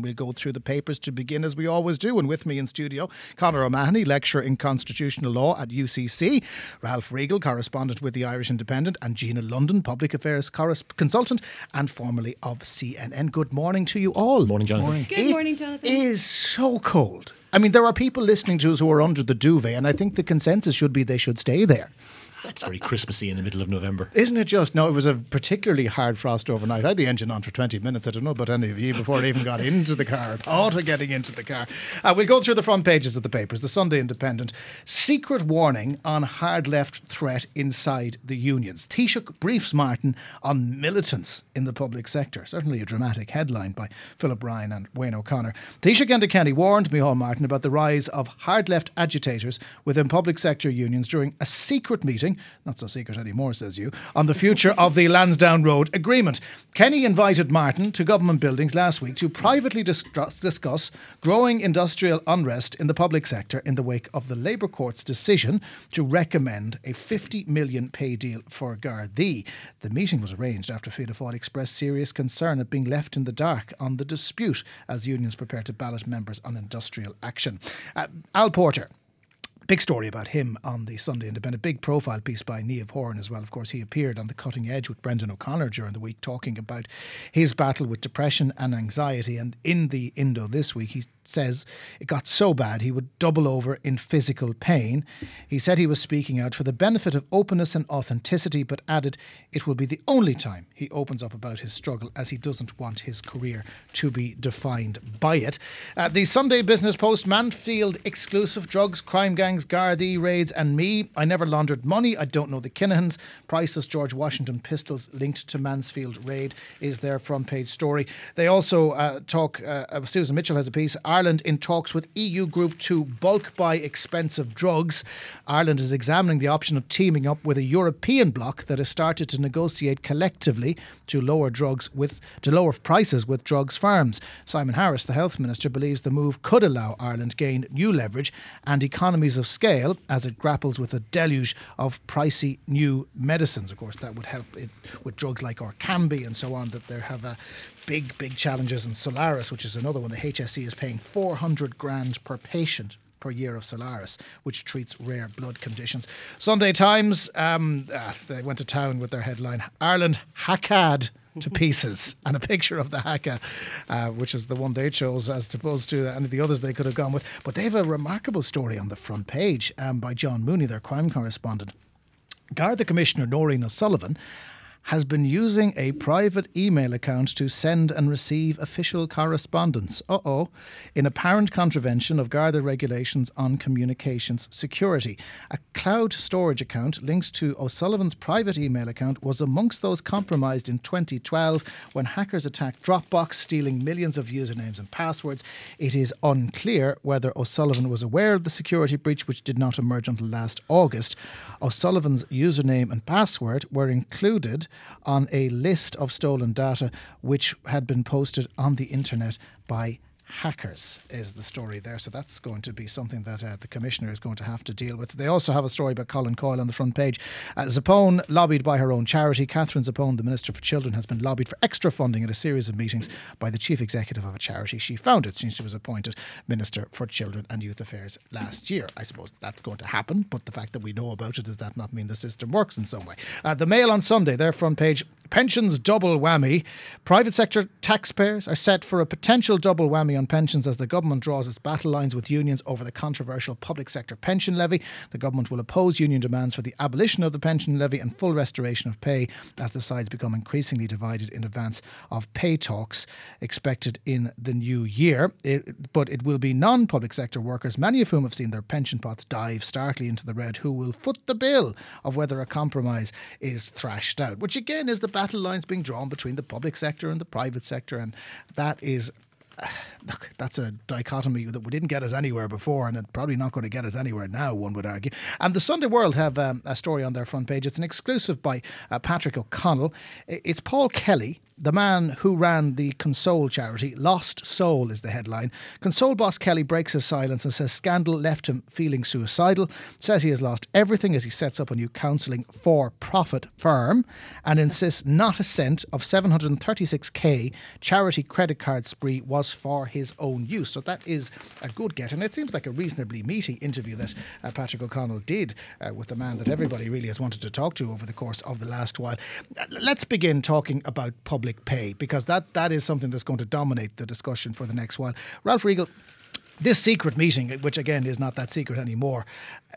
We'll go through the papers to begin as we always do. And with me in studio, Conor O'Mahony, lecturer in constitutional law at UCC, Ralph Riegel, correspondent with the Irish Independent, and Gina London, public affairs consultant and formerly of CNN. Good morning to you all. Good Morning, Jonathan. Morning. Good morning, Jonathan. It is so cold. I mean, there are people listening to us who are under the duvet, and I think the consensus should be they should stay there. It's very Christmassy in the middle of November. Isn't it just? No, it was a particularly hard frost overnight. I had the engine on for 20 minutes. I don't know about any of you before I even got into the car, thought of getting into the car. Uh, we'll go through the front pages of the papers. The Sunday Independent. Secret warning on hard left threat inside the unions. Taoiseach briefs Martin on militants in the public sector. Certainly a dramatic headline by Philip Ryan and Wayne O'Connor. Taoiseach Enda Kenny warned Micheál Martin about the rise of hard left agitators within public sector unions during a secret meeting meeting, not so secret anymore, says you, on the future of the Lansdowne Road Agreement. Kenny invited Martin to government buildings last week to privately discuss growing industrial unrest in the public sector in the wake of the Labour Court's decision to recommend a 50 million pay deal for Gardaí. The meeting was arranged after Fianna Fáil expressed serious concern at being left in the dark on the dispute as unions prepare to ballot members on industrial action. Uh, Al Porter Big story about him on the Sunday Independent. Big profile piece by Niamh Horan as well. Of course, he appeared on the cutting edge with Brendan O'Connor during the week talking about his battle with depression and anxiety. And in the Indo this week, he says it got so bad he would double over in physical pain. He said he was speaking out for the benefit of openness and authenticity, but added it will be the only time he opens up about his struggle as he doesn't want his career to be defined by it. Uh, the Sunday Business Post Mansfield exclusive drugs, crime gangs, Gardaí raids, and me. I never laundered money. I don't know the Kinahans. Priceless George Washington pistols linked to Mansfield raid is their front page story. They also uh, talk, uh, uh Susan Mitchell has a piece. Ireland in talks with EU group to bulk buy expensive drugs. Ireland is examining the option of teaming up with a European bloc that has started to negotiate collectively to lower drugs with to lower prices with drugs firms. Simon Harris, the health minister, believes the move could allow Ireland gain new leverage and economies of scale as it grapples with a deluge of pricey new medicines. Of course, that would help it with drugs like Orkambi and so on that there have a big, big challenges in Soliris, which is another one. The HSE is paying 400 grand per patient per year of Soliris, which treats rare blood conditions. Sunday Times, um, ah, they went to town with their headline Ireland hackad to pieces and a picture of the haka, uh, which is the one they chose as opposed to any of the others they could have gone with. But they have a remarkable story on the front page um, by John Mooney, their crime correspondent. Garda Commissioner Nóirín O'Sullivan has been using a private email account to send and receive official correspondence. Uh oh. In apparent contravention of Garda regulations on communications security. A cloud storage account linked to O'Sullivan's private email account was amongst those compromised in 2012 when hackers attacked Dropbox, stealing millions of usernames and passwords. It is unclear whether O'Sullivan was aware of the security breach, which did not emerge until last August. O'Sullivan's username and password were included on a list of stolen data which had been posted on the internet by hackers is the story there. So that's going to be something that uh, the commissioner is going to have to deal with. They also have a story about Colin Coyle on the front page. Uh, Zappone lobbied by her own charity. Katherine Zappone, the Minister for Children, has been lobbied for extra funding at a series of meetings by the chief executive of a charity she founded since she was appointed Minister for Children and Youth Affairs last year. I suppose that's going to happen, but the fact that we know about it does that not mean the system works in some way? Uh, the Mail on Sunday, their front page pensions double whammy. Private sector taxpayers are set for a potential double whammy on pensions as the government draws its battle lines with unions over the controversial public sector pension levy. The government will oppose union demands for the abolition of the pension levy and full restoration of pay as the sides become increasingly divided in advance of pay talks expected in the new year. It, but it will be non public sector workers, many of whom have seen their pension pots dive starkly into the red, who will foot the bill of whether a compromise is thrashed out, which again is the battle lines being drawn between the public sector and the private sector, and that is look, that's a dichotomy that we didn't get us anywhere before, and it's probably not going to get us anywhere now, one would argue. And the Sunday World have um, a story on their front page. It's an exclusive by uh, Patrick O'Connell. It's Paul Kelly the man who ran the Console charity, Lost Soul is the headline. Console boss Kelly breaks his silence and says scandal left him feeling suicidal, says he has lost everything as he sets up a new counselling for profit firm, and insists not a cent of 736k charity credit card spree was for his own use. So that is a good get, and it seems like a reasonably meaty interview that uh, Patrick O'Connell did uh, with the man that everybody really has wanted to talk to over the course of the last while. Uh, let's begin talking about public pay because that, that is something that's going to dominate the discussion for the next while. Ralph Riegel, this secret meeting, which again is not that secret anymore,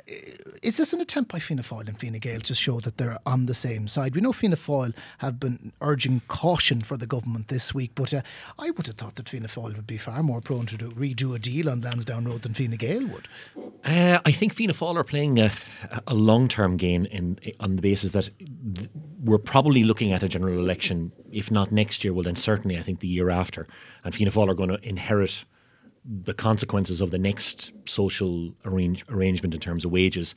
uh, is this an attempt by Fianna Fáil and Fine Gael to show that they're on the same side? We know Fianna Fáil have been urging caution for the government this week, but uh, I would have thought that Fianna Fáil would be far more prone to do, redo a deal on Lansdowne Road than Fine Gael would. Uh, I think Fianna Fáil are playing a, a long-term game in, on the basis that th- we're probably looking at a general election, if not next year, well then certainly I think the year after, and Fianna Fáil are going to inherit the consequences of the next social arrange, arrangement in terms of wages.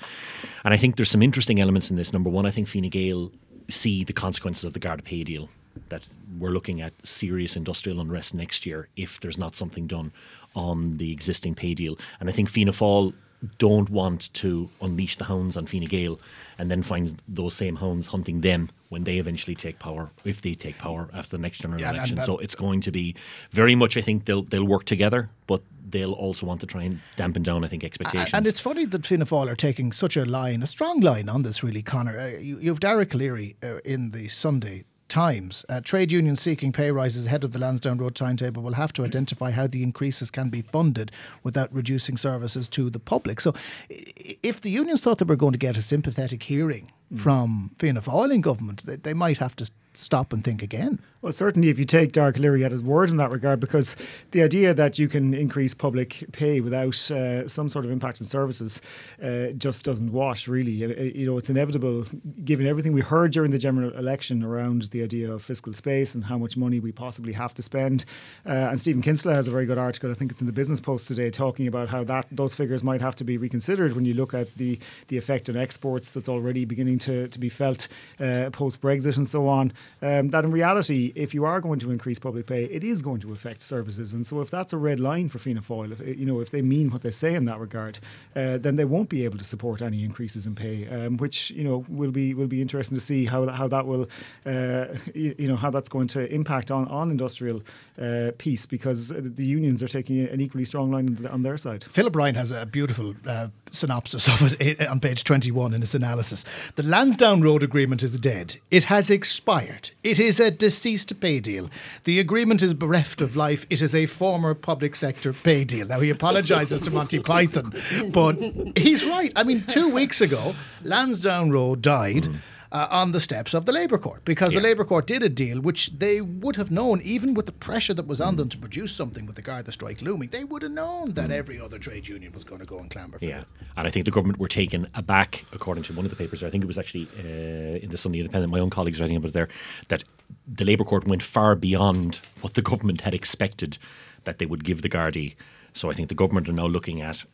And I think there's some interesting elements in this. Number one, I think Fine Gael see the consequences of the Garda pay deal. That we're looking at serious industrial unrest next year if there's not something done on the existing pay deal. And I think Fianna Fáil don't want to unleash the hounds on Fine Gael and then find those same hounds hunting them when they eventually take power, if they take power after the next general yeah, election. so it's going to be very much. I think they'll they'll work together, but they'll also want to try and dampen down. I think expectations. And it's funny that Fianna Fáil are taking such a line, a strong line on this. Really, Conor. uh, you, you have Dara Calleary uh, in the Sunday times. Uh, trade unions seeking pay rises ahead of the Lansdowne Road timetable will have to identify how the increases can be funded without reducing services to the public. So, if the unions thought they were going to get a sympathetic hearing mm. from Fianna Fáil in government, they, they might have to stop and think again. Well, certainly, if you take Dara Calleary at his word in that regard, because the idea that you can increase public pay without uh, some sort of impact on services uh, just doesn't wash, really. Uh, uh, you know, it's inevitable, given everything we heard during the general election around the idea of fiscal space and how much money we possibly have to spend. Uh, and Stephen Kinsella has a very good article, I think it's in the Business Post today, talking about how that those figures might have to be reconsidered when you look at the, the effect on exports that's already beginning to, to be felt uh, post Brexit and so on. Um, that in reality, if you are going to increase public pay, it is going to affect services. And so, if that's a red line for Fianna Fáil, if you know if they mean what they say in that regard, uh, then they won't be able to support any increases in pay, um, which you know will be will be interesting to see how how that will uh, you, you, know how that's going to impact on on industrial uh, peace because the unions are taking an equally strong line on their side. Philip Ryan has a beautiful uh, synopsis of it on page 21 in his analysis. The Lansdowne Road agreement is dead. It has expired. It is a deceased pay deal. The agreement is bereft of life. It is a former public sector pay deal. Now, he apologises to Monty Python, but he's right. I mean, two weeks ago, Lansdowne Road died. Mm uh, on the steps of the Labour Court because yeah. the Labour Court did a deal which they would have known, even with the pressure that was on mm. them to produce something with the Garda strike looming, they would have known that mm. every other trade union was going to go and clamour for yeah. it. And I think the government were taken aback, according to one of the papers. I think it was actually uh, in the Sunday Independent, my own colleagues writing about it there, that the Labour Court went far beyond what the government had expected that they would give the Gardaí. So I think the government are now looking at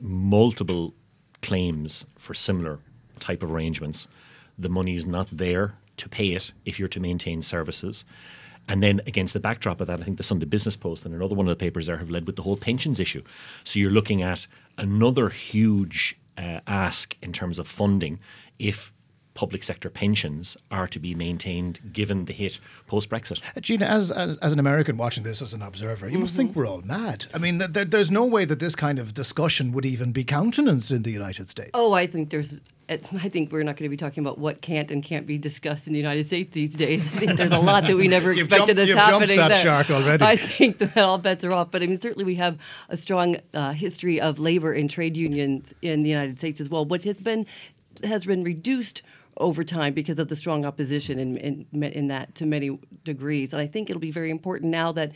multiple claims for similar type of arrangements the money is not there to pay it if you're to maintain services. And then against the backdrop of that, I think the Sunday Business Post and another one of the papers there have led with the whole pensions issue. So you're looking at another huge uh, ask in terms of funding if public sector pensions are to be maintained given the hit post Brexit. Uh, Gina, as, as, as an American watching this as an observer, you mm-hmm. must think we're all mad. I mean, th- there's no way that this kind of discussion would even be countenanced in the United States. Oh, I think there's. I think we're not going to be talking about what can't and can't be discussed in the United States these days. I think there's a lot that we never expected jumped, that's happening. Jumped that there. shark already. I think that all bets are off. But I mean, certainly we have a strong uh, history of labor and trade unions in the United States as well. What has been has been reduced over time because of the strong opposition in, in, in that to many degrees. And I think it'll be very important now that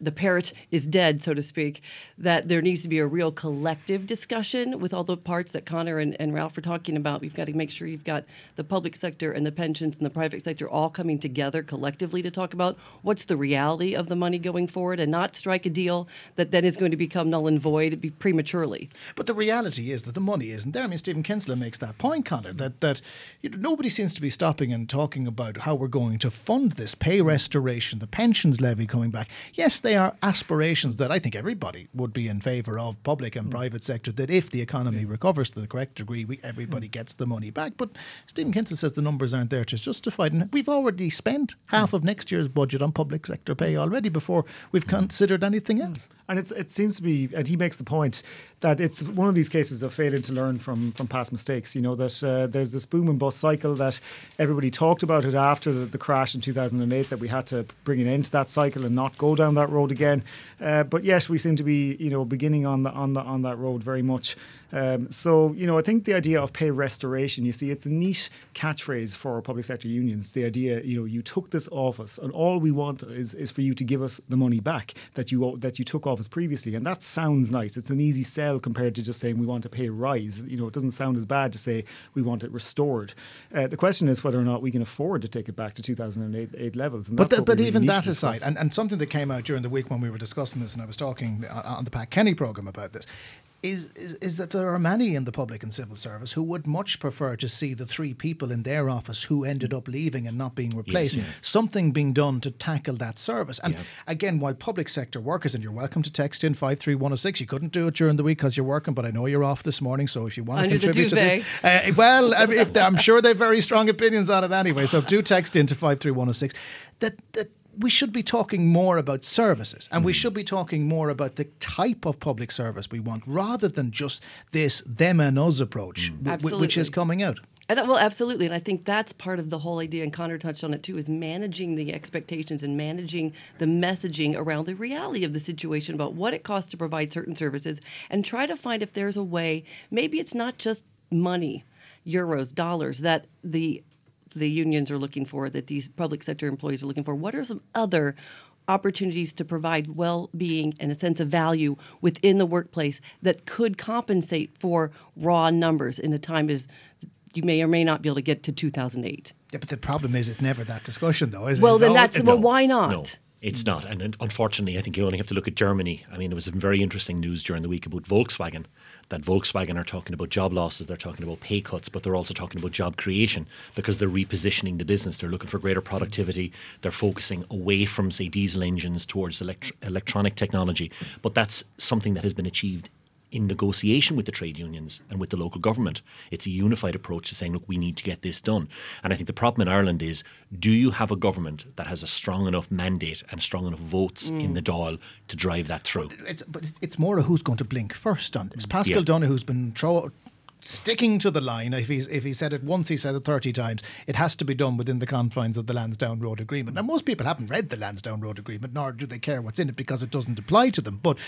the parrot is dead, so to speak, that there needs to be a real collective discussion with all the parts that Conor and, and Ralph are talking about. We've got to make sure you've got the public sector and the pensions and the private sector all coming together collectively to talk about what's the reality of the money going forward and not strike a deal that then is going to become null and void prematurely. But the reality is that the money isn't there. I mean, Stephen Kinsella makes that point, Conor, that, that you know, nobody seems to be stopping and talking about how we're going to fund this pay restoration, the pensions levy coming back. Yes, they are aspirations that I think everybody would be in favour of, public and mm. private sector, that if the economy recovers to the correct degree, we, everybody mm. gets the money back. But Stephen Kinsella says the numbers aren't there to justify it. And we've already spent half mm. of next year's budget on public sector pay already before we've considered anything else. And it's, it seems to be, and he makes the point that it's one of these cases of failing to learn from, from past mistakes. You know, that uh, there's this boom and bust cycle that everybody talked about it after the, the, crash in 2008, that we had to bring an end to that cycle and not go down that road again. Uh, but yes, we seem to be, you know, beginning on the on the on that road very much. Um, so, you know, I think the idea of pay restoration, you see, it's a neat catchphrase for public sector unions. The idea, you know, you took this office and all we want is, is for you to give us the money back that you that you took office previously. And that sounds nice. It's an easy sell compared to just saying we want to pay a rise. You know, it doesn't sound as bad to say we want it restored. Uh, the question is whether or not we can afford to take it back to 2008 levels. but but even that aside, and, and something that came out during the week when we were discussing this, and I was talking uh, on the Pat Kenny program about this, is, is, is that there are many in the public and civil service who would much prefer to see the three people in their office who ended up leaving and not being replaced, yes, yeah. something being done to tackle that service. And yeah. again, while public sector workers, and you're welcome to text in 53106, you couldn't do it during the week because you're working, but I know you're off this morning, so if you want Under to contribute to this, uh, well, I mean, if I'm sure they have very strong opinions on it anyway, so do text in to 53106. That, that we should be talking more about services and mm. we should be talking more about the type of public service we want rather than just this them and us approach, mm. w- which is coming out. Thought, well, absolutely. And I think that's part of the whole idea, and Connor touched on it too, is managing the expectations and managing the messaging around the reality of the situation about what it costs to provide certain services and try to find if there's a way, maybe it's not just money, euros, dollars, that the the unions are looking for, that these public sector employees are looking for? What are some other opportunities to provide well-being and a sense of value within the workplace that could compensate for raw numbers in a time as you may or may not be able to get to 2008. Yeah, but the problem is it's never that discussion, though, is it? Well, it's then that's well, why not? No. It's not. And unfortunately, I think you only have to look at Germany. I mean, it was some very interesting news during the week about Volkswagen that Volkswagen are talking about job losses, they're talking about pay cuts, but they're also talking about job creation because they're repositioning the business. They're looking for greater productivity. They're focusing away from, say, diesel engines towards elect- electronic technology. But that's something that has been achieved in negotiation with the trade unions and with the local government. It's a unified approach to saying, look, we need to get this done. And I think the problem in Ireland is do you have a government that has a strong enough mandate and strong enough votes mm. in the Dáil to drive that through? But it's, but it's more of who's going to blink first on this. Paschal yeah. Donohoe's been throw, sticking to the line. If he's if he said it once, he said it thirty times. It has to be done within the confines of the Lansdowne Road Agreement. Now, most people haven't read the Lansdowne Road Agreement, nor do they care what's in it because it doesn't apply to them. But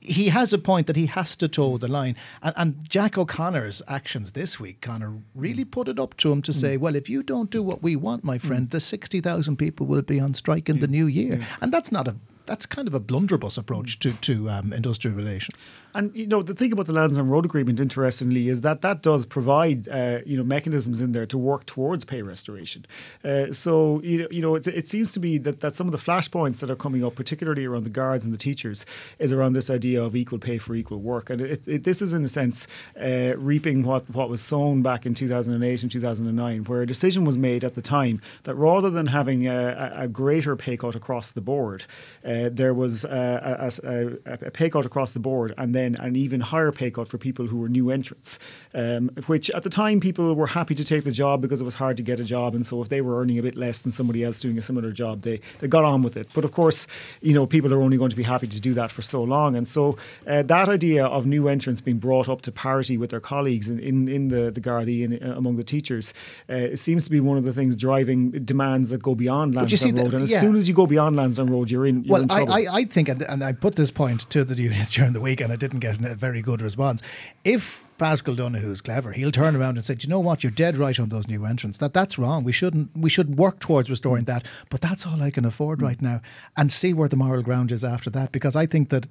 he has a point that he has to toe the line. And, and, Jack O'Conor's actions this week, Connor, really put it up to him to mm. say, well, if you don't do what we want, my friend, mm. the 60,000 people will be on strike in yeah. the new year. Yeah. And that's not a that's kind of a blunderbuss approach to, to um, industrial relations. And you know the thing about the Lansdowne Road Agreement, interestingly, is that that does provide uh, you know mechanisms in there to work towards pay restoration. Uh, so you know, you know it seems to be that, that some of the flashpoints that are coming up, particularly around the guards and the teachers, is around this idea of equal pay for equal work, and it, it, this is in a sense uh, reaping what what was sown back in 2008 and 2009, where a decision was made at the time that rather than having a, a greater pay cut across the board, uh, there was a, a, a pay cut across the board, and then an even higher pay cut for people who were new entrants, um, which at the time people were happy to take the job because it was hard to get a job. And so if they were earning a bit less than somebody else doing a similar job, they, they got on with it. But of course, you know, people are only going to be happy to do that for so long. And so uh, that idea of new entrants being brought up to parity with their colleagues in, in, in the, the Gardaí and uh, among the teachers uh, seems to be one of the things driving demands that go beyond Lansdowne Road. and as soon as you go beyond Lansdowne Road, you're in, you're Well, trouble. I, I, I think, and, and I put this point to the unions during the week, and I didn't get a very good response. If Paschal Donohoe's clever, he'll turn around and say, "Do you know what? You're dead right on those new entrants. That that's wrong. We shouldn't. We should work towards restoring that. But that's all I can afford hmm. right now, and see where the moral ground is after that. Because I think that."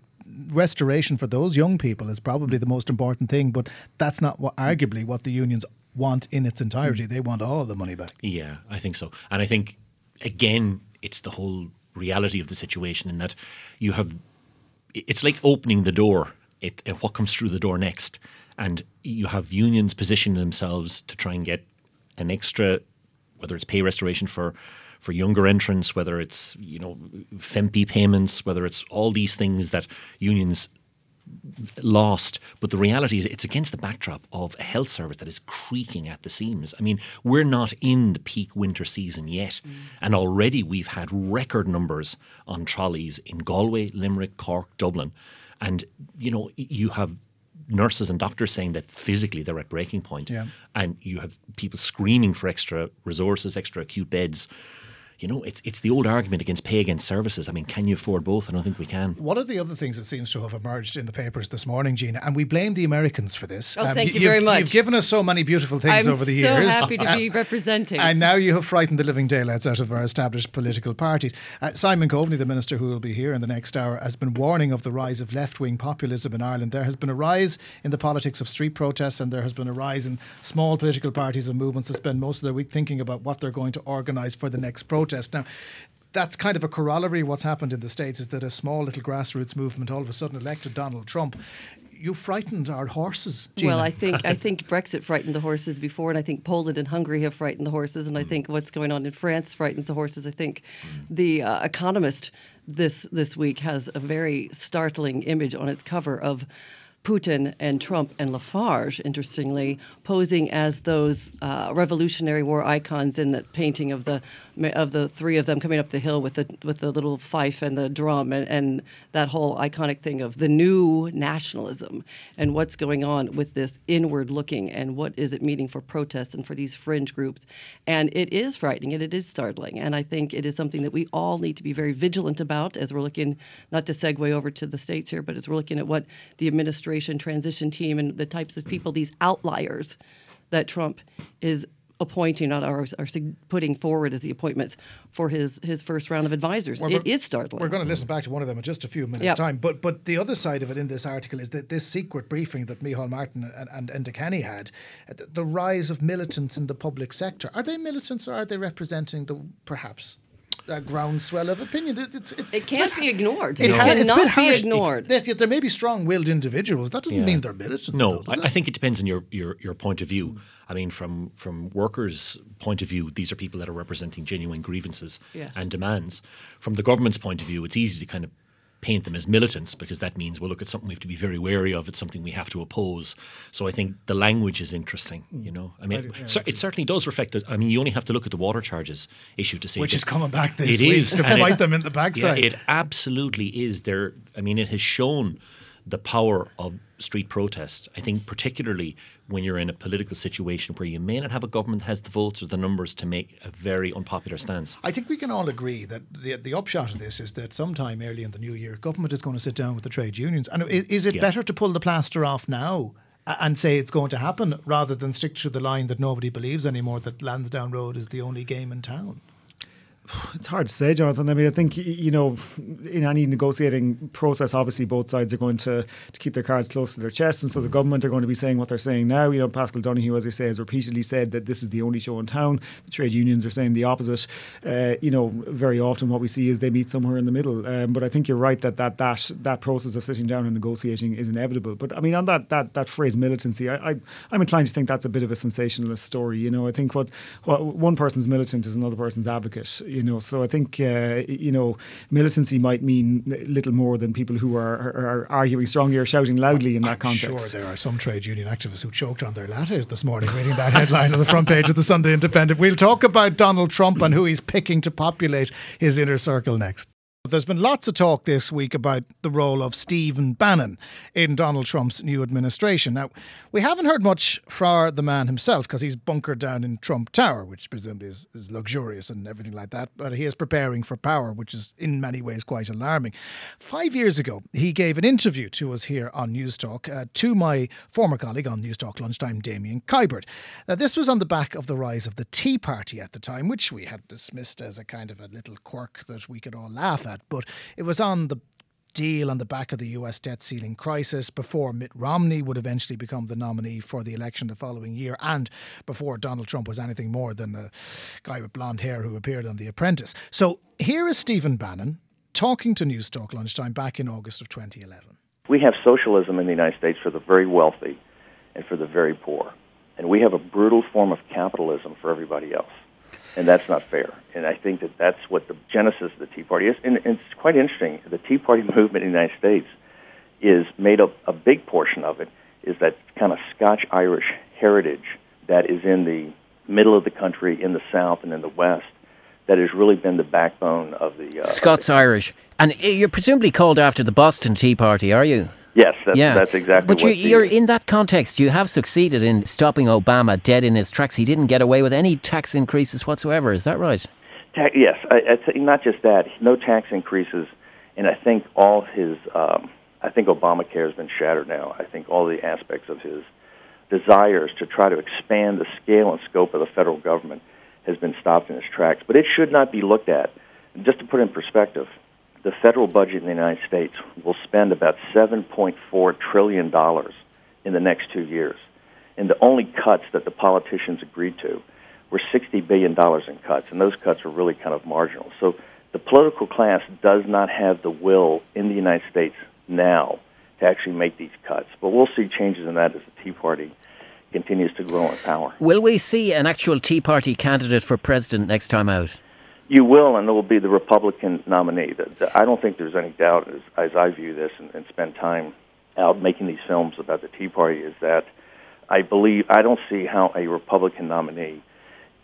Restoration for those young people is probably the most important thing, but that's not what, arguably what the unions want in its entirety. Hmm. They want all the money back. Yeah, I think so. And I think, again, it's the whole reality of the situation in that you have, it's like opening the door, it, it- what comes through the door next. And you have unions positioning themselves to try and get an extra, whether it's pay restoration for, for younger entrants, whether it's, you know, FEMP payments, whether it's all these things that unions lost. But the reality is, it's against the backdrop of a health service that is creaking at the seams. I mean, we're not in the peak winter season yet, mm. and already we've had record numbers on trolleys in Galway, Limerick, Cork, Dublin, and you know you have nurses and doctors saying that physically they're at breaking point, Yeah. and you have people screaming for extra resources, extra acute beds. You know, it's it's the old argument against pay against services. I mean, can you afford both? I don't think we can. One of the other things that seems to have emerged in the papers this morning, Gina, and we blame the Americans for this. Oh, thank you you've- very much. You've given us so many beautiful things I'm over the so years. happy to be representing. And now you have frightened the living daylights out of our established political parties. Uh, Simon Coveney, the minister who will be here in the next hour, has been warning of the rise of left wing populism in Ireland. There has been a rise in the politics of street protests, and there has been a rise in small political parties and movements that spend most of their week thinking about what they're going to organise for the next protest. Now, that's kind of a corollary. What's happened in the States is that a small little grassroots movement all of a sudden elected Donald Trump. You frightened our horses, Gina. Well, I think I think Brexit frightened the horses before, and I think Poland and Hungary have frightened the horses, and I think what's going on in France frightens the horses. I think the uh, Economist this this week has a very startling image on its cover of. Putin and Trump and Lafarge, interestingly, posing as those uh, Revolutionary War icons in that painting of the of the three of them coming up the hill with the with the little fife and the drum and, and that whole iconic thing of the new nationalism and what's going on with this inward looking and what is it meaning for protests and for these fringe groups. And it is frightening and it is startling. And I think it is something that we all need to be very vigilant about as we're looking, not to segue over to the states here, but as we're looking at what the administration transition team and the types of people, these outliers that Trump is appointing or, or, or putting forward as the appointments for his his first round of advisors. Well, it startling. We're going to listen back to one of them in just a few minutes' Yep. time. But but the other side of it in this article is that this secret briefing that Micheál Martin and, and, and had, the, the rise of militants in the public sector. Are they militants or are they representing the perhaps a groundswell of opinion? It, it's, it's, it can't be ignored. it It ha- it's cannot be harsh. ignored. Yes, yet there may be strong-willed individuals. That doesn't Yeah. mean they're militants. No, though, I, I think it depends on your, your, your point of view. I mean, from from workers' point of view, these are people that are representing genuine grievances Yeah. and demands. From the government's point of view, it's easy to kind of paint them as militants because that means, well, look, it's something we have to be very wary of. It's something we have to oppose. So I think the language is interesting. Mm. You know, I mean, cer- it certainly does reflect. I mean, you only have to look at the water charges issue to see Which that is coming back this it week is, to bite it- them in the Yeah, backside. it absolutely is. There, I mean, it has shown the power of street protest. I think particularly when you're in a political situation where you may not have a government that has the votes or the numbers to make a very unpopular stance. I think we can all agree that the the upshot of this is that sometime early in the new year, government is going to sit down with the trade unions. And i- is it Yeah. better to pull the plaster off now and say it's going to happen rather than stick to the line that nobody believes anymore that Lansdowne Road is the only game in town? It's hard to say, Jonathan. I mean, I think you know, in any negotiating process, obviously both sides are going to, to keep their cards close to their chest, and so the government are going to be saying what they're saying now. You know, Paschal Donohoe, as you say, has repeatedly said that this is the only show in town. The trade unions are saying the opposite. Uh, you know, very often what we see is they meet somewhere in the middle. Um, but I think you're right that that that that process of sitting down and negotiating is inevitable. But I mean, on that that that phrase militancy, I, I I'm inclined to think that's a bit of a sensationalist story. You know, I think what what one person's militant is another person's advocate. You know, so I think uh, you know militancy might mean little more than people who are, are, are arguing strongly or shouting loudly in that I'm context. sure there are some trade union activists who choked on their lattes this morning reading that headline on the front page of the Sunday Independent. We'll talk about Donald Trump and who he's picking to populate his inner circle next. There's been lots of talk this week about the role of Stephen Bannon in Donald Trump's new administration. Now, we haven't heard much from the man himself because he's bunkered down in Trump Tower, which presumably is, is, luxurious and everything like that. But he is preparing for power, which is in many ways quite alarming. Five years ago, he gave an interview to us here on Newstalk uh, to my former colleague on Newstalk Lunchtime, Damien Kiberd. Now, this was on the back of the rise of the Tea Party at the time, which we had dismissed as a kind of a little quirk that we could all laugh at that. But it was on the deal on the back of the US debt ceiling crisis before Mitt Romney would eventually become the nominee for the election the following year and before Donald Trump was anything more than a guy with blonde hair who appeared on The Apprentice. So here is Stephen Bannon talking to Newstalk Lunchtime back in August of 2011. We have socialism in the United States for the very wealthy and for the very poor. And we have a brutal form of capitalism for everybody else and that's not fair. And I think that that's what the genesis of the Tea Party is. And, and it's quite interesting. The Tea Party movement in the United States is made up. A big portion of it is that kind of Scotch Irish heritage that is in the middle of the country, in the South, and in the West. That has really been the backbone of the uh, Scots Irish, and you're presumably called after the Boston Tea Party, are you? Yes, that's, yeah. that's exactly. But you, are in that context. You have succeeded in stopping Obama dead in his tracks. He didn't get away with any tax increases whatsoever. Is that right? Ta- yes, I, I not just that. No tax increases, and I think all his. Um, I think Obamacare has been shattered now. I think all the aspects of his desires to try to expand the scale and scope of the federal government has been stopped in its tracks. But it should not be looked at. Just to put in perspective, the federal budget in the United States will spend about $7.4 trillion in the next two years. And the only cuts that the politicians agreed to were $60 billion in cuts, and those cuts are really kind of marginal. So the political class does not have the will in the United States now to actually make these cuts. But we'll see changes in that as the Tea Party continues to grow in power. Will we see an actual Tea Party candidate for president next time out? You will, and it will be the Republican nominee. I don't think there's any doubt, as, as I view this and, and spend time out making these films about the Tea Party, is that I believe I don't see how a Republican nominee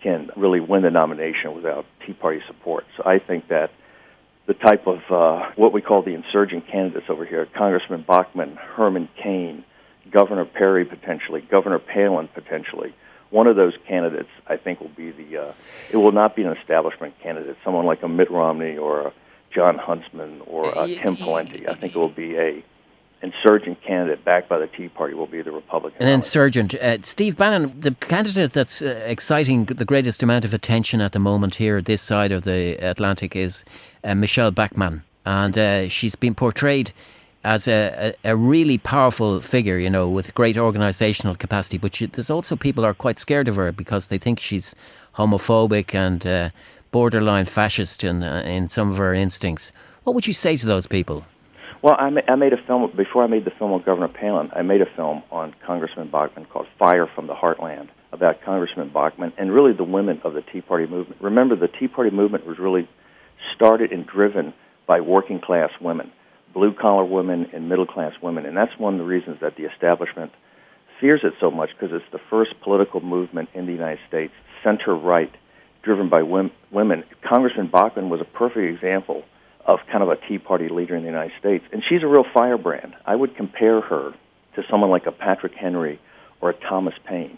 can really win the nomination without Tea Party support. So I think that the type of uh, what we call the insurgent candidates over here, Congressman Bachmann, Herman Cain, Governor Perry potentially, Governor Palin potentially, one of those candidates, I think, will be the. Uh, it will not be an establishment candidate, someone like a Mitt Romney or a Jon Huntsman or a Tim Pawlenty. I think it will be a insurgent candidate backed by the Tea Party will be the Republican. An insurgent. Uh, Steve Bannon, the candidate that's uh, exciting the greatest amount of attention at the moment here, this side of the Atlantic, is uh, Michelle Bachmann. And uh, she's been portrayed as a, a, a, really powerful figure, you know, with great organisational capacity. But she, there's also people are quite scared of her because they think she's homophobic and uh, borderline fascist in uh, in some of her instincts. What would you say to those people? Well, I, ma- I made a film before I made the film on Governor Palin. I made a film on Congressman Bachmann called "Fire from the Heartland" about Congressman Bachmann and really the women of the Tea Party movement. Remember, the Tea Party movement was really started and driven by working class women blue collar women and middle class women. And that's one of the reasons that the establishment fears it so much because it's the first political movement in the United States, center right, driven by women. Congressman Bachmann was a perfect example of kind of a Tea Party leader in the United States. And she's a real firebrand. I would compare her to someone like a Patrick Henry or a Thomas Paine.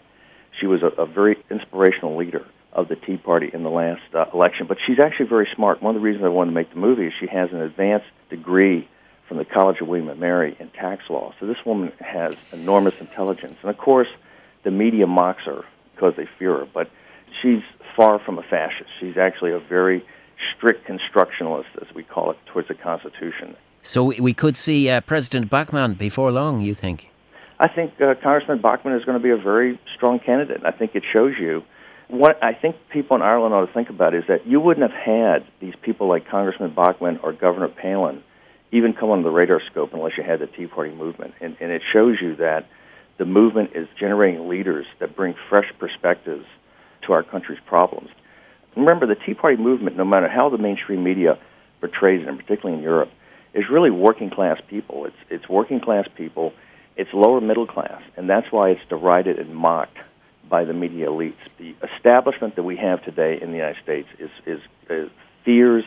She was a, a very inspirational leader of the Tea Party in the last uh, election. But she's actually very smart. One of the reasons I wanted to make the movie is she has an advanced degree from the College of William and Mary in tax law. So this woman has enormous intelligence. And of course, the media mocks her because they fear her, but she's far from a fascist. She's actually a very strict constructionalist, as we call it, towards the Constitution. So we could see uh, President Bachmann before long, you think? I think uh, Congressman Bachmann is going to be a very strong candidate. I think it shows you what I think people in Ireland ought to think about is that you wouldn't have had these people like Congressman Bachmann or Governor Palin even come on the radar scope unless you had the Tea Party movement. And, and it shows you that the movement is generating leaders that bring fresh perspectives to our country's problems. Remember, the Tea Party movement, no matter how the mainstream media portrays it, and particularly in Europe, is really working class people. It's, it's working class people, it's lower middle class, and that's why it's derided and mocked by the media elites. The establishment that we have today in the United States is, is, is fears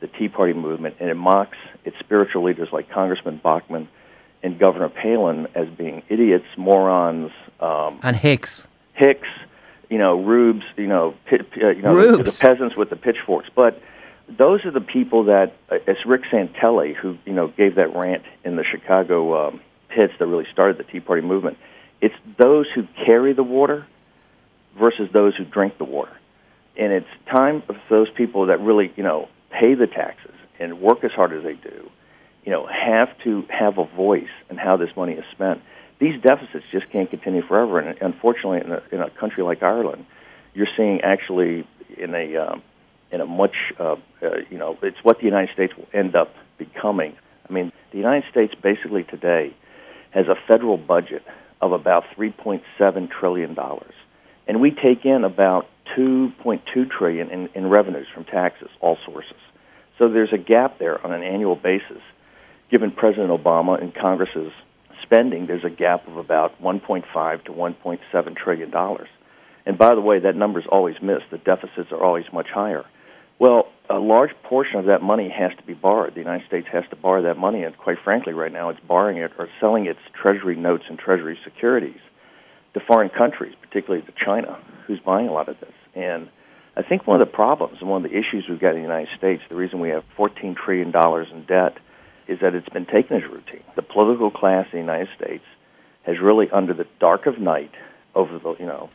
the Tea Party movement, and it mocks its spiritual leaders like Congressman Bachmann and Governor Palin as being idiots, morons, um, And Hicks. Hicks, you know, Rubes, you know, pit, uh, you know, the, the peasants with the pitchforks. But those are the people that uh, it's Rick Santelli who you know gave that rant in the Chicago um, pits that really started the Tea Party movement. It's those who carry the water versus those who drink the water, and it's time for those people that really you know pay the taxes and work as hard as they do, you know, have to have a voice in how this money is spent. These deficits just can't continue forever, and unfortunately, in a, in a country like Ireland, you're seeing actually in a um, in a much uh, uh, you know it's what the United States will end up becoming. I mean, the United States basically today has a federal budget of about 3.7 trillion dollars, and we take in about 2.2 trillion in, in revenues from taxes, all sources. So there's a gap there on an annual basis. Given President Obama and Congress's spending, there's a gap of about 1.5 to 1.7 trillion dollars. And by the way, that number's always missed. The deficits are always much higher. Well, a large portion of that money has to be borrowed. The United States has to borrow that money, and quite frankly, right now it's borrowing it or selling its Treasury notes and Treasury securities to foreign countries, particularly to China, who's buying a lot of this. And I think one of the problems and one of the issues we've got in the United States, the reason we have $14 trillion in debt, is that it's been taken as routine. The political class in the United States has really, under the dark of night, over the you know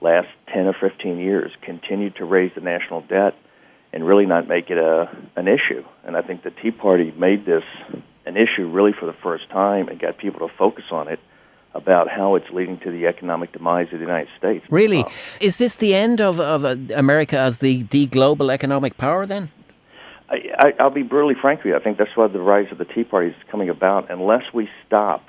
last 10 or 15 years, continued to raise the national debt and really not make it a an issue. And I think the Tea Party made this an issue really for the first time and got people to focus on it about how it's leading to the economic demise of the United States. Really? Uh, Is this the end of, of uh, America as the, the global economic power then? I, I, I'll be brutally frank with you. I think that's why the rise of the Tea Party is coming about. Unless we stop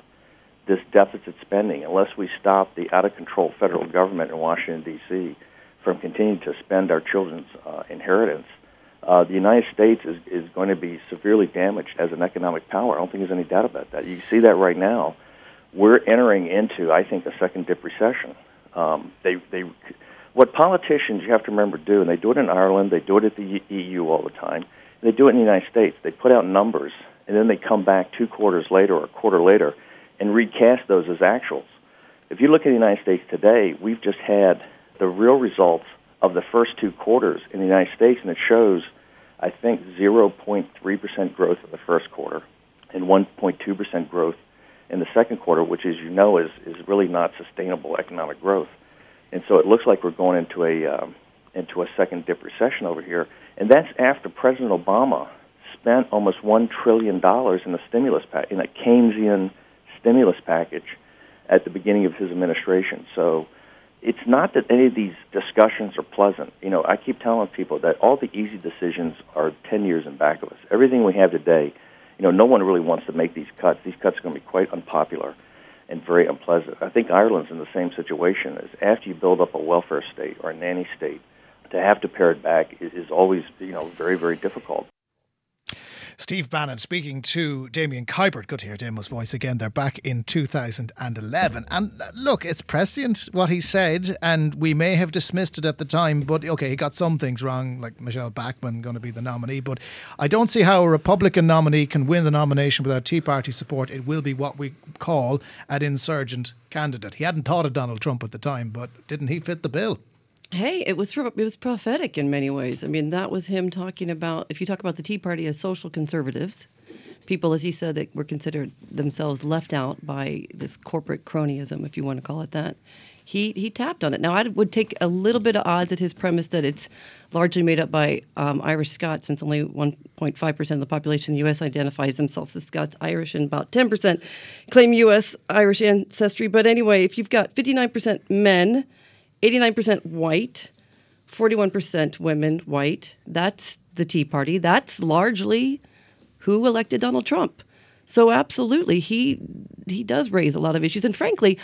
this deficit spending, unless we stop the out of control federal government in Washington, D.C., from continuing to spend our children's uh, inheritance, uh, the United States is, is going to be severely damaged as an economic power. I don't think there's any doubt about that. You see that right now. We're entering into, I think, a second dip recession. Um, they, they, what politicians you have to remember do, and they do it in Ireland, they do it at the EU all the time. They do it in the United States. They put out numbers, and then they come back two quarters later or a quarter later and recast those as actuals. If you look at the United States today, we've just had the real results of the first two quarters in the United States, and it shows, I think, 0.3% growth in the first quarter and 1.2% growth in the second quarter, which, as you know, is, is really not sustainable economic growth. And so it looks like we're going into a um, into a second dip recession over here, and that's after President Obama spent almost one trillion dollars in a stimulus pack in a Keynesian stimulus package at the beginning of his administration. So it's not that any of these discussions are pleasant. You know, I keep telling people that all the easy decisions are 10 years in back of us. Everything we have today, you know, no one really wants to make these cuts. These cuts are going to be quite unpopular and very unpleasant. I think Ireland's in the same situation as after you build up a welfare state or a nanny state, to have to pare it back is, is always, you know, very, very difficult. Steve Bannon speaking to Damien Kiberd. Good to hear Damo's voice again. They're back in 2011. And uh, look, it's prescient what he said, and we may have dismissed it at the time, but okay, he got some things wrong, like Michelle Bachmann going to be the nominee. But I don't see how a Republican nominee can win the nomination without Tea Party support. It will be what we call an insurgent candidate. He hadn't thought of Donald Trump at the time, but didn't he fit the bill? Hey, it was it was prophetic in many ways. I mean, that was him talking about. If you talk about the Tea Party as social conservatives, people, as he said, that were considered themselves left out by this corporate cronyism, if you want to call it that. He he tapped on it. Now, I would take a little bit of odds at his premise that it's largely made up by um, Irish Scots, since only 1.5 percent of the population in the U.S. identifies themselves as Scots Irish, and about 10 percent claim U.S. Irish ancestry. But anyway, if you've got 59 percent men 89% white, 41% women white. That's the Tea Party. That's largely who elected Donald Trump. So absolutely, he he does raise a lot of issues. And frankly,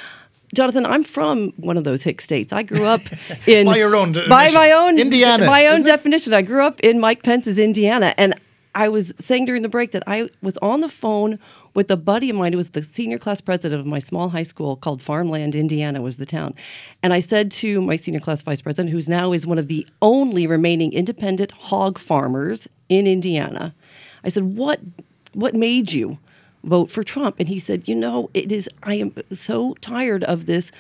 Jonathan, I'm from one of those hick states. I grew up in By your own by my own Indiana, My own definition. I grew up in Mike Pence's Indiana, and I was saying during the break that I was on the phone with a buddy of mine who was the senior class president of my small high school called Farmland, Indiana, was the town. And I said to my senior class vice president, who's now is one of the only remaining independent hog farmers in Indiana, I said, "What, what made you?" vote for Trump. And he said, You know, it is, I am so tired of this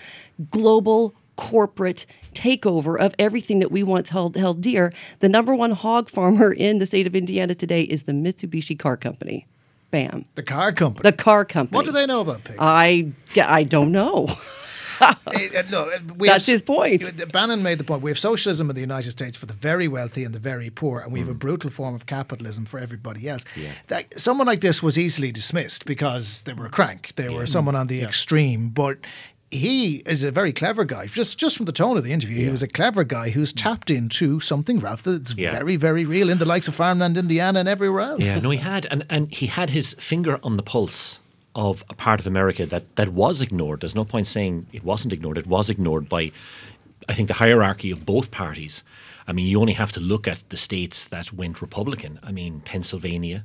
global corporate takeover of everything that we once held, held dear. The number one hog farmer in the state of Indiana today is the Mitsubishi Car Company. Bam. The car company. The car company. what do they know about pigs? I, I don't know. Eh, no, we That's have- his point. Bannon made the point. We have socialism in the United States for the very wealthy and the very poor, and we Mm. have a brutal form of capitalism for everybody else. That, someone like this was easily dismissed because they were a crank. They were someone on the extreme, but. He is a very clever guy. Just just from the tone of the interview, he was a clever guy who's tapped into something, Ralph, that's Yeah. very, very real in the likes of Farmland, Indiana, and everywhere else. Yeah, no, he had, and, and he had his finger on the pulse of a part of America that, that was ignored. There's no point saying it wasn't ignored. It was ignored by, I think, the hierarchy of both parties. I mean, you only have to look at the states that went Republican. I mean, Pennsylvania,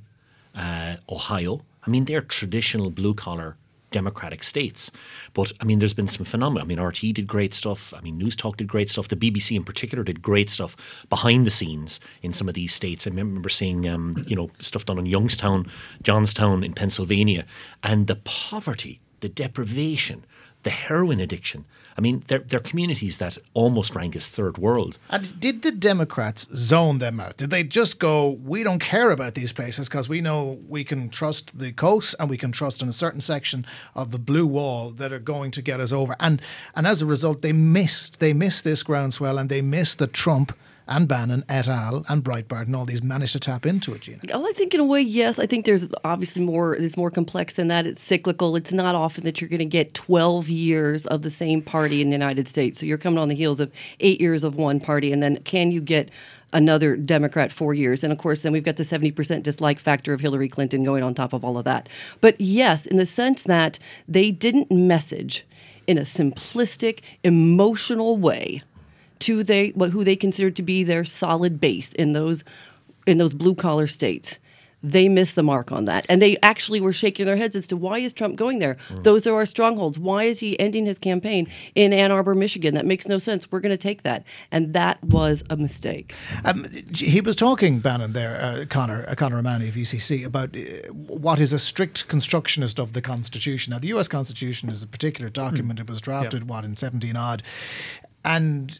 uh, Ohio. I mean, they're traditional blue collar democratic states. But I mean, there's been some phenomena. I mean, RT did great stuff. I mean, Newstalk did great stuff. The BBC in particular did great stuff behind the scenes in some of these states. I remember seeing, um, you know, stuff done in Youngstown, Johnstown in Pennsylvania, and the poverty, the deprivation, the heroin addiction. I mean, they're, they're communities that almost rank as third world. And did the Democrats zone them out? Did they just go, we don't care about these places because we know we can trust the coast and we can trust in a certain section of the blue wall that are going to get us over? And and as a result, they missed they missed this groundswell and they missed the Trump and Bannon et al. and Breitbart and all these managed to tap into it, Gina. Well, I think in a way, yes. I think there's obviously more. It's more complex than that. It's cyclical. It's not often that you're going to get 12 years of the same party in the United States. So you're coming on the heels of eight years of one party, and then can you get another Democrat four years? And of course, then we've got the 70% dislike factor of Hillary Clinton going on top of all of that. But yes, in the sense that they didn't message in a simplistic, emotional way to they what who they considered to be their solid base in those in those blue collar states. They missed the mark on that. And they actually were shaking their heads as to why is Trump going there? Those are our strongholds. Why is he ending his campaign in Ann Arbor, Michigan? That makes no sense. We're going to take that. And that was a mistake. Um, he was talking, Bannon, there, uh, Conor, uh, Conor O'Mahony of UCC, about uh, what is a strict constructionist of the Constitution. Now, the US Constitution is a particular document. It was drafted, what, in 17 odd. And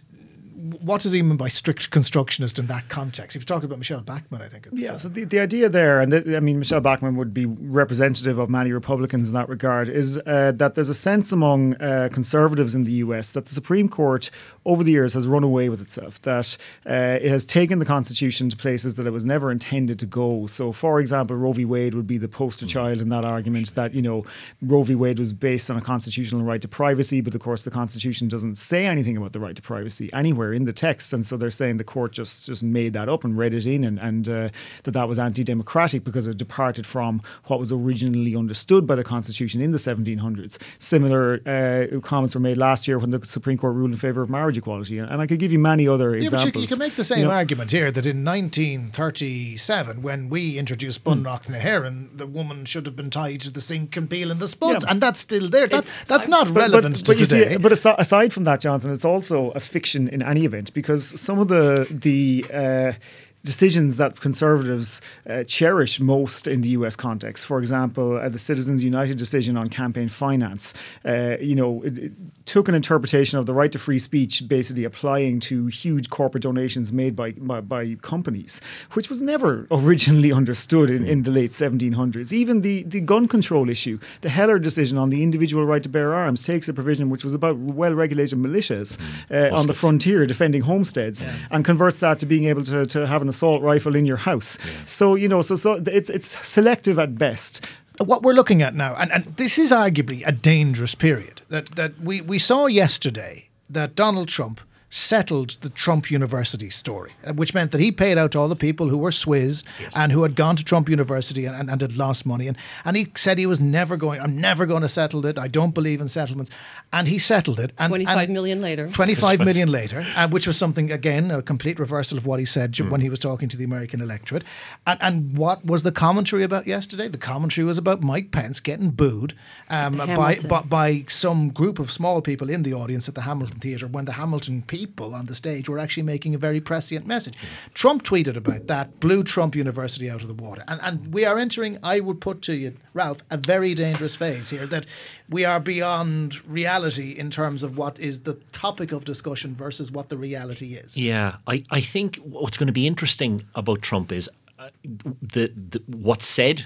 what does he mean by strict constructionist in that context? He was talking about Michelle Bachmann, I think. Yeah, time. so the, the idea there, and the, I mean, Michelle Bachmann would be representative of many Republicans in that regard, is uh, that there's a sense among uh, conservatives in the US that the Supreme Court over the years has run away with itself, that uh, it has taken the Constitution to places that it was never intended to go. So, for example, Roe v. Wade would be the poster child in that argument that, you know, Roe v. Wade was based on a constitutional right to privacy, but of course the Constitution doesn't say anything about the right to privacy anywhere in the text. And so they're saying the court just, just made that up and read it in and, and uh, that that was anti-democratic because it departed from what was originally understood by the Constitution in the 1700s. Similar uh, comments were made last year when the Supreme Court ruled in favour of marriage equality. And I could give you many other Yeah, examples. but you, you can make the same You know, argument here that in 1937, when we introduced Bunreacht na hÉireann, the woman should have been tied to the sink and peeling the spuds, Yeah. and that's still there. That, that's not But- relevant but, but to you today. See, but aside from that, Jonathan, it's also a fiction in any event because some of the the uh, decisions that conservatives uh, cherish most in the U.S. context, for example, uh, the Citizens United decision on campaign finance, uh, you know, it, it took an interpretation of the right to free speech, basically applying to huge corporate donations made by by, by companies, which was never originally understood in, in the late 1700s. Even the the gun control issue, the Heller decision on the individual right to bear arms, takes a provision which was about well-regulated militias uh, on the frontier defending homesteads, and converts that to being able to, to have an assault rifle in your house. So you know, so so it's it's selective at best. what we're looking at now, and, and this is arguably a dangerous period that that we, we saw yesterday that Donald Trump settled the Trump University story, uh, which meant that he paid out to all the people who were swizzed and who had gone to Trump University and, and, and had lost money. And, and he said he was never going, I'm never going to settle it. I don't believe in settlements. And he settled it. And, Twenty-five and million later. 25 million later, uh, which was something, again, a complete reversal of what he said when he was talking to the American electorate. And, and what was the commentary about yesterday? The commentary was about Mike Pence getting booed um, by, by, by some group of small people in the audience at the Hamilton Theatre when the Hamilton people on the stage were actually making a very prescient message. Trump tweeted about that, blew Trump University out of the water. And, and we are entering, I would put to you, Ralph, a very dangerous phase here that we are beyond reality in terms of what is the topic of discussion versus what the reality is. Yeah, I, I think what's going to be interesting about Trump is uh, the, the what's said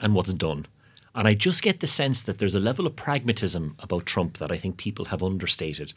and what's done. And I just get the sense that there's a level of pragmatism about Trump that I think people have understated.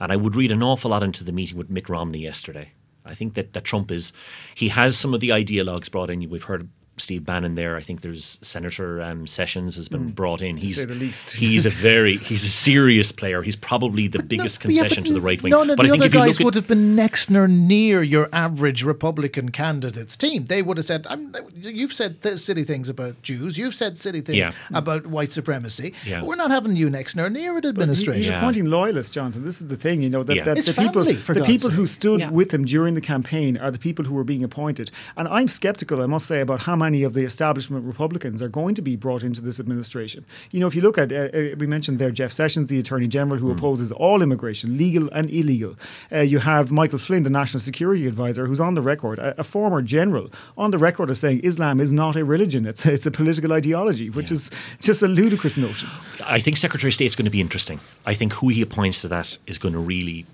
And I would read an awful lot into the meeting with Mitt Romney yesterday. I think that, that Trump is, he has some of the ideologues brought in. We've heard Steve Bannon there. I think there's Senator um, Sessions has been brought in. He's the least. he's a very he's a serious player. He's probably the biggest concession to the right wing. None of but the I think other guys would have been next nor near your average Republican candidate's team. They would have said, I'm, "You've said th- silly things about Jews. You've said silly things Yeah. about white supremacy. Yeah. We're not having you next nor near an He- administration." He's Yeah. appointing loyalists, Jonathan. This is the thing, you know, that, Yeah. that His the people, family, for the God's people who stood Yeah. with him during the campaign are the people who were being appointed. And I'm skeptical, I must say, about how many of the establishment Republicans are going to be brought into this administration. You know, if you look at, uh, uh, we mentioned there Jeff Sessions, the Attorney General, who opposes all immigration, legal and illegal. Uh, you have Michael Flynn, the National Security Advisor, who's on the record, a, a former general, on the record as saying Islam is not a religion; it's it's a political ideology, which is just a ludicrous notion. I think Secretary of State's going to be interesting. I think who he appoints to that is going to really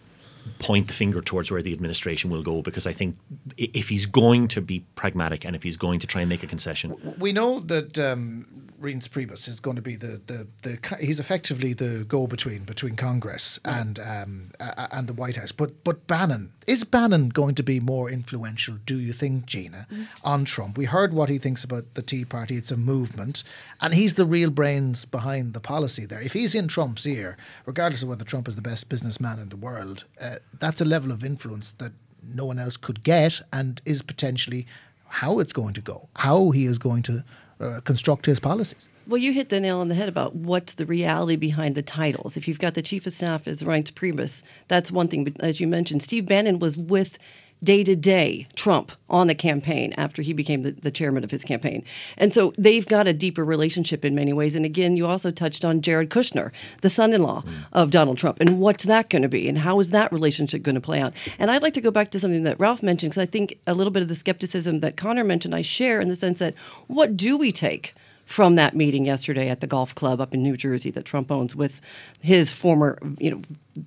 point the finger towards where the administration will go because I think if he's going to be pragmatic and if he's going to try and make a concession, we know that um, Reince Priebus is going to be the, the, the he's effectively the go-between between Congress and um, uh, and the White House. But but Bannon is Bannon going to be more influential? Do you think, Gina, on Trump? We heard what he thinks about the Tea Party. It's a movement, and he's the real brains behind the policy there. If he's in Trump's ear, regardless of whether Trump is the best businessman in the world, uh, that's a level of influence that no one else could get, and is potentially how it's going to go, how he is going to uh, construct his policies. Well, you hit the nail on the head about what's the reality behind the titles. If you've got the chief of staff as Reince Priebus, that's one thing. But as you mentioned, Steve Bannon was with day to day Trump on the campaign after he became the, the chairman of his campaign. And so they've got a deeper relationship in many ways. And again, you also touched on Jared Kushner, the son in law of Donald Trump. And what's that going to be? And how is that relationship going to play out? And I'd like to go back to something that Ralph mentioned, because I think a little bit of the skepticism that Conor mentioned, I share in the sense that what do we take? from that meeting yesterday at the golf club up in New Jersey that Trump owns with his former, you know,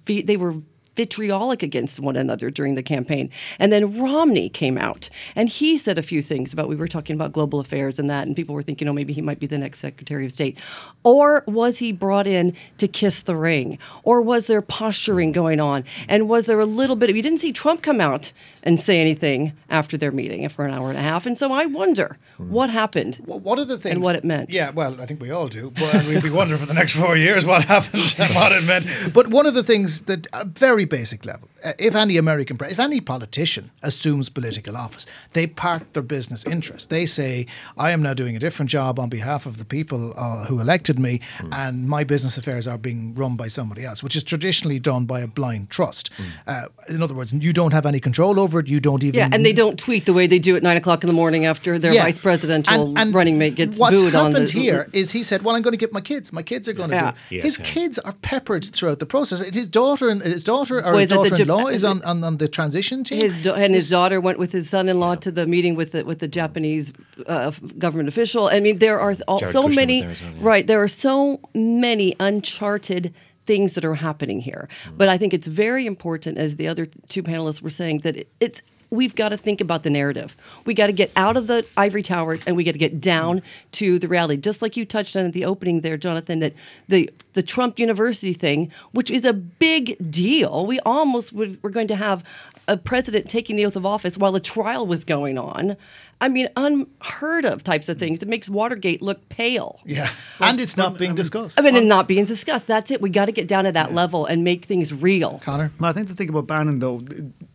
they were vitriolic against one another during the campaign. And then Romney came out and he said a few things about we were talking about global affairs and that and people were thinking oh maybe he might be the next secretary of state. Or was he brought in to kiss the ring? Or was there posturing going on? And was there a little bit of you didn't see Trump come out and say anything after their meeting for an hour and a half. And so I wonder hmm. what happened. Well, what are the things And what it meant. Yeah, well, I think we all do, but we'd be wondering for the next four years what happened and what it meant. But one of the things that, uh, at a very basic level, uh, if any American, if any politician assumes political office, they park their business interests. They say, "I am now doing a different job on behalf of the people uh, who elected me, and my business affairs are being run by somebody else," which is traditionally done by a blind trust. Uh, in other words, you don't have any control over it. You don't even Yeah, and they don't tweet the way they do at nine o'clock in the morning after their vice presidential running mate gets what's booed on happened the here is he said, "Well, I'm going to get my kids. My kids are going to Yeah. do." It. Yes, his yeah. kids are peppered throughout the process. His daughter and his daughter or Well, his the- the daughter-in-law Jap- is on, on, on the transition team. His da- and his daughter went with his son-in-law to the meeting with the with the Japanese uh, government official. I mean, there are all, so Kushner many. there well, yeah. Right, there are so many uncharted things that are happening here. Hmm. But I think it's very important, as the other two panelists were saying, that it, it's we've got to think about the narrative. We got to get out of the ivory towers and we got to get down to the reality. Just like you touched on at the opening there, Jonathan, that the the Trump University thing, which is a big deal. We almost would, were going to have a president taking the oath of office while a trial was going on. I mean, unheard of types of things. It makes Watergate look pale. Yeah. and it's not being discussed. I mean, and not being discussed. That's it. We got to get down to that level and make things real. Conor? Well, I think the thing about Bannon, though,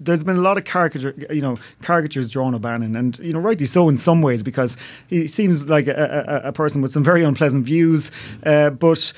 there's been a lot of caricature, you know, caricatures drawn of Bannon, and you know, rightly so in some ways because he seems like a, a, a person with some very unpleasant views, uh, but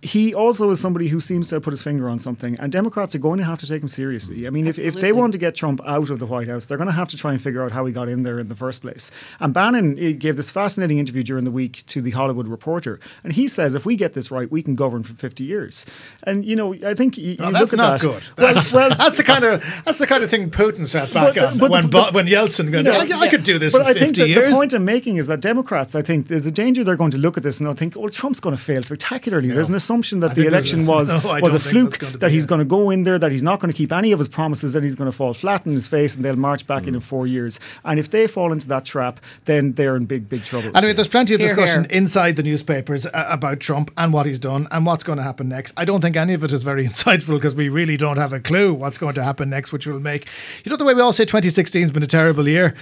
he also is somebody who seems to have put his finger on something, and Democrats are going to have to take him seriously. I mean, if, if they want to get Trump out of the White House, they're going to have to try and figure out how he got in there in the first place. And Bannon gave this fascinating interview during the week to the Hollywood Reporter, and he says if we get this right, we can govern for 50 years. And you know, I think you, Well, you that's look at not that. good. Well, That's, well, that's the kind of that's the kind of thing Putin set back But- on but- when but- when Yeltsin going. you know, I, I could do this but for I fifty think the point I'm making is that Democrats, I think there's a danger they're going to look at this and they'll think, oh, Trump's going to fail spectacularly. There's an assumption I that the election a- was No, was a fluke, that he's going to go in there, that he's not going to keep any of his promises, and he's going to fall flat in his face, and they'll march back Hmm. in in four years. And if they fall into that trap, then they're in big, big trouble. Anyway, there's plenty of Hear, discussion hear. inside the newspapers uh, about Trump and what he's done and what's going to happen next. I don't think any of it is very insightful because we really don't have a clue what's going to happen next, which will make, you know, the way we all say 2016 has been a terrible year.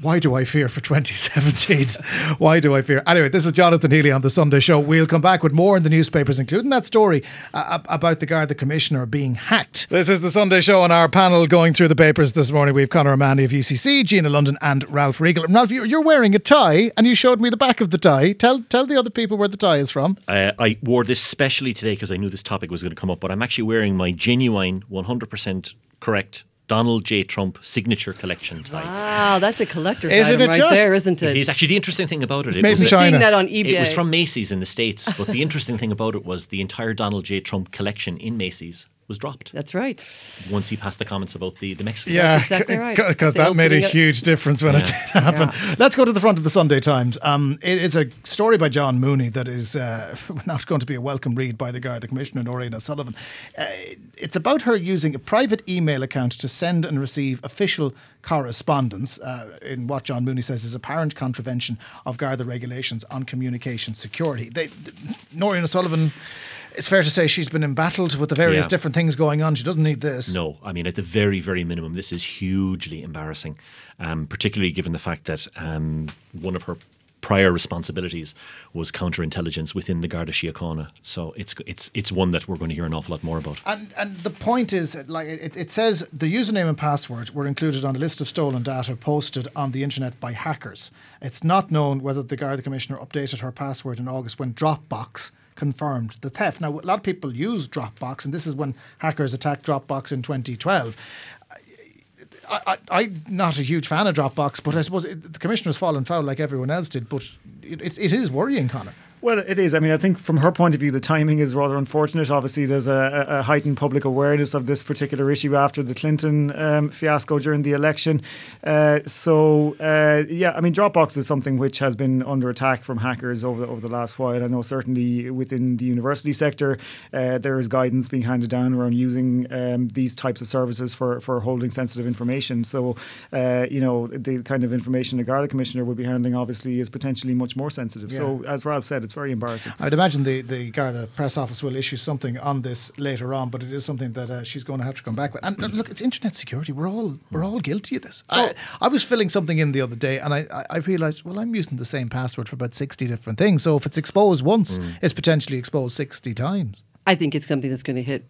Why do I fear for 2017? why do I fear? Anyway, this is Jonathan Healy on the Sunday Show. We'll come back with more in the newspapers, including that story uh, ab- about the Garda Commissioner being hacked. This is the Sunday Show on our panel going through the papers this morning. We have Conor O'Mahony of UCC, Gina London, and Ralph Riegel. Ralph, you- you're wearing a tie, and you showed me the back of the tie. Tell tell the other people where the tie is from. Uh, I wore this specially today because I knew this topic was going to come up, but I'm actually wearing my genuine, 100% correct Donald J. Trump signature collection tie. Wow, that's a collector's Isn't item it right just? there, isn't It it? is actually the interesting thing about it. It Made was in a- China. Seeing that on eBay. It was from Macy's in the States, but the interesting thing about it was the entire Donald J. Trump collection in Macy's was dropped That's right. once he passed the comments about the, the Mexican. Yeah, exactly right. Because that made a opening it- huge difference when it did Yeah. happen. Let's go to the front of the Sunday Times. Um, it is a story by John Mooney that is uh, not going to be a welcome read by the guy, the Commissioner, Nóirín O'Sullivan. Uh, it's about her using a private email account to send and receive official correspondence uh, in what John Mooney says is apparent contravention of Garda regulations on communication security. They, Nóirín O'Sullivan. It's fair to say she's been embattled with the various Yeah. different things going on. She doesn't need this. No, I mean, at the very, very minimum, this is hugely embarrassing, um, particularly given the fact that um, one of her prior responsibilities was counterintelligence within the Garda Síochána. So it's it's it's one that we're going to hear an awful lot more about. And and the point is, like it, it says, the username and password were included on a list of stolen data posted on the internet by hackers. It's not known whether the Garda Commissioner updated her password in August when Dropbox confirmed the theft. Now, a lot of people use Dropbox, and this is when hackers attacked Dropbox in 2012. I, I'm not a huge fan of Dropbox, but I suppose it, the commissioner's fallen foul like everyone else did. But it, it, it is worrying, Conor. Well, it is. I mean, I think from her point of view, the timing is rather unfortunate. Obviously, there's a, a heightened public awareness of this particular issue after the Clinton um, fiasco during the election. Uh, so, uh, yeah, I mean, Dropbox is something which has been under attack from hackers over the, over the last while. I know certainly within the university sector, uh, there is guidance being handed down around using um, these types of services for, for holding sensitive information. So, uh, you know, the kind of information the Garda Commissioner would be handling obviously is potentially much more sensitive. So, as Ralph said, it's very embarrassing. I'd imagine the, guy, the Garda press office will issue something on this later on, but it is something that uh, she's going to have to come back with. And look, it's internet security. We're all we're all guilty of this. I, I was filling something in the other day, and I, I, I realised, well, I'm using the same password for about sixty different things. So if it's exposed once, it's potentially exposed sixty times. I think it's something that's going to hit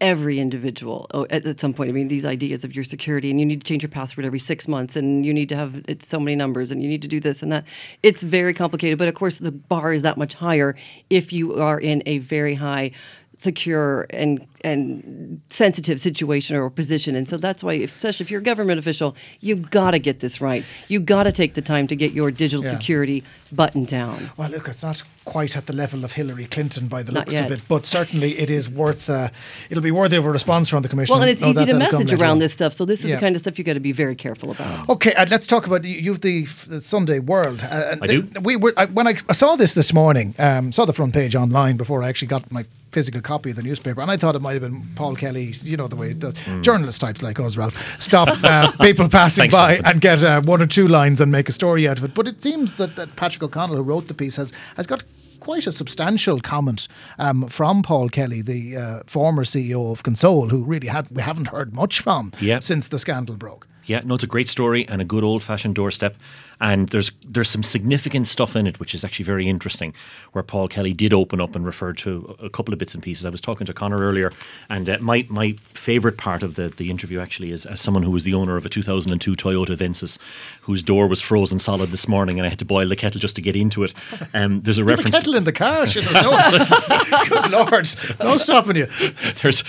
every individual oh, at, at some point. I mean, these ideas of your security, and you need to change your password every six months, and you need to have it's so many numbers, and you need to do this and that. It's very complicated, but of course, the bar is that much higher if you are in a very high secure and and sensitive situation or position and so that's why especially if you're a government official you've got to get this right You've got to take the time to get your digital Yeah. security buttoned down Well, look, it's not quite at the level of Hillary Clinton by the Not looks yet. of it, but certainly it is worth. Uh, it'll be worthy of a response from the commission. well and it's No, easy that- to message around on. this stuff so this is Yeah. the kind of stuff you've got to be very careful about Okay, uh, let's talk about you- you've the, the Sunday World. Uh, I the- do. We were I, when I, I saw this this morning. Um, saw the front page online before I actually got my physical copy of the newspaper, and I thought it might have been Paul Kelly. You know the way the journalist types like us, Ralph, stop uh, people passing Thanks, by Jonathan. and get uh, one or two lines and make a story out of it. But it seems that, that Patrick O'Connell, who wrote the piece, has has got quite a substantial comment um, from Paul Kelly, the uh, former CEO of Console, who really had we haven't heard much from Yeah. since the scandal broke. Yeah, no, it's a great story and a good old fashioned doorstep. And there's there's some significant stuff in it which is actually very interesting, where Paul Kelly did open up and refer to a couple of bits and pieces. I was talking to Conor earlier, and uh, my my favourite part of the, the interview actually is as someone who was the owner of a 2002 Toyota Avensis, whose door was frozen solid this morning, and I had to boil the kettle just to get into it. Um, there's a reference. kettle in the car, shit, there's no, good lord, no stopping you. There's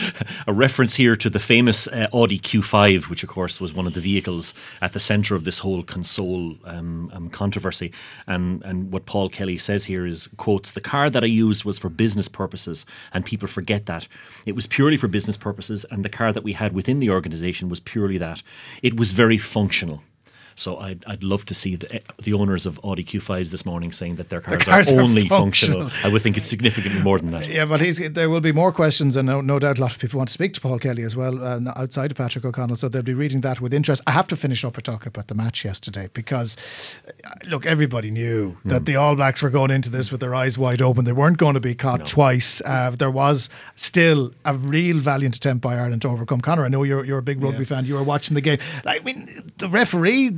a reference here to the famous uh, Audi Q5, which of course was one of the vehicles at the centre of this whole console um, um, controversy. And and what Paul Kelly says here is quotes: "The car that I used was for business purposes, and people forget that it was purely for business purposes, and the car that we had within the organisation was purely that. It was very functional." So I'd, I'd love to see the, the owners of Audi Q5s this morning saying that their cars, cars are are only functional. functional. I would think it's significantly more than that. Yeah, but he's, there will be more questions, and no, no doubt a lot of people want to speak to Paul Kelly as well uh, outside of Patrick O'Connell, so they'll be reading that with interest. I have to finish up by talking about the match yesterday because, uh, look, everybody knew that the All Blacks were going into this with their eyes wide open. They weren't going to be caught twice. Uh, there was still a real valiant attempt by Ireland to overcome Conor. I know you're, you're a big rugby fan. You were watching the game. I mean, the referee,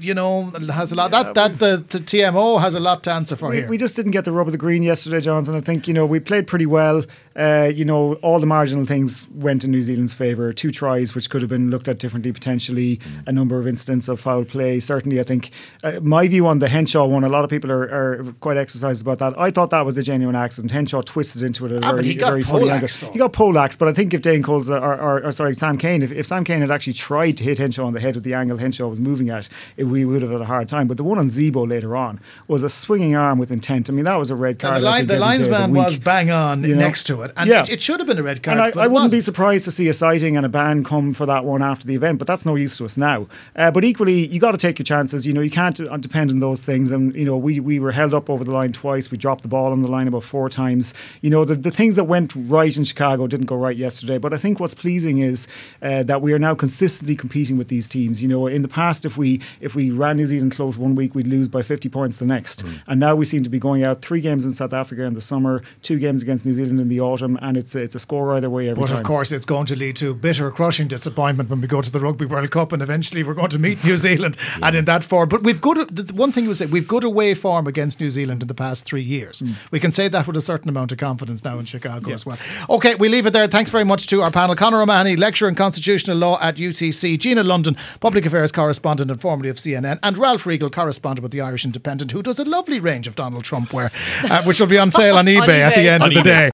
you know, has a lot. that that the, the TMO has a lot to answer for we, here. we just didn't get the rub of the green yesterday, Jonathan. I think you know we played pretty well. Uh, you know, all the marginal things went in New Zealand's favour. Two tries, which could have been looked at differently potentially. A number of incidents of foul play. Certainly, I think uh, my view on the Henshaw one. A lot of people are, are quite exercised about that. I thought that was a genuine accident. Henshaw twisted into it. At a Ah, but he got very funny angle. poleaxed. He got poleaxed, but I think if Dane Coles or, or, or sorry Sam Cane, if, if Sam Cane had actually tried to hit Henshaw on the head with the angle Henshaw was moving at, it, we would have had a hard time. But the one on Zebo later on was a swinging arm with intent. I mean, that was a red card. the, line, the of the linesman was bang on You know? next to it, and Yeah. it, it should have been a red card. And I, I wouldn't be wasn't. surprised to see a citing and a ban come for that one after the event, but that's no use to us now. Uh, but equally, you got to take your chances. You know, you can't uh, depend on those things. And you know, we we were held up over the line twice. We dropped the ball on the line about four times. You know, the the things that went right in Chicago didn't go right yesterday. But I think what's pleasing is uh, that we are now consistently competing with these teams. You know, in the past, if we if we ran New Zealand close one week, we'd lose by 50 points the next. Hmm. And now we seem to be going out three games in South Africa in the summer, two games against New Zealand in the autumn, and it's a, it's a score either way every But time. of course, it's going to lead to bitter, crushing disappointment when we go to the Rugby World Cup, and eventually we're going to meet New Zealand, and in that form. But we've good. One thing you would say, we've good away form against New Zealand in the past three years. Hmm. We can say that with a certain amount of confidence now in Chicago as well. Okay, we leave it there. Thanks very much to our panel: Conor O'Mahony, lecturer in constitutional law at UCC, Gina London, public affairs correspondent and formerly of CNN, and Ralph Riegel, correspondent with the Irish Independent, who does a lovely range of Donald Trump wear, uh, which will be on sale on eBay, at the end On of the eBay. day.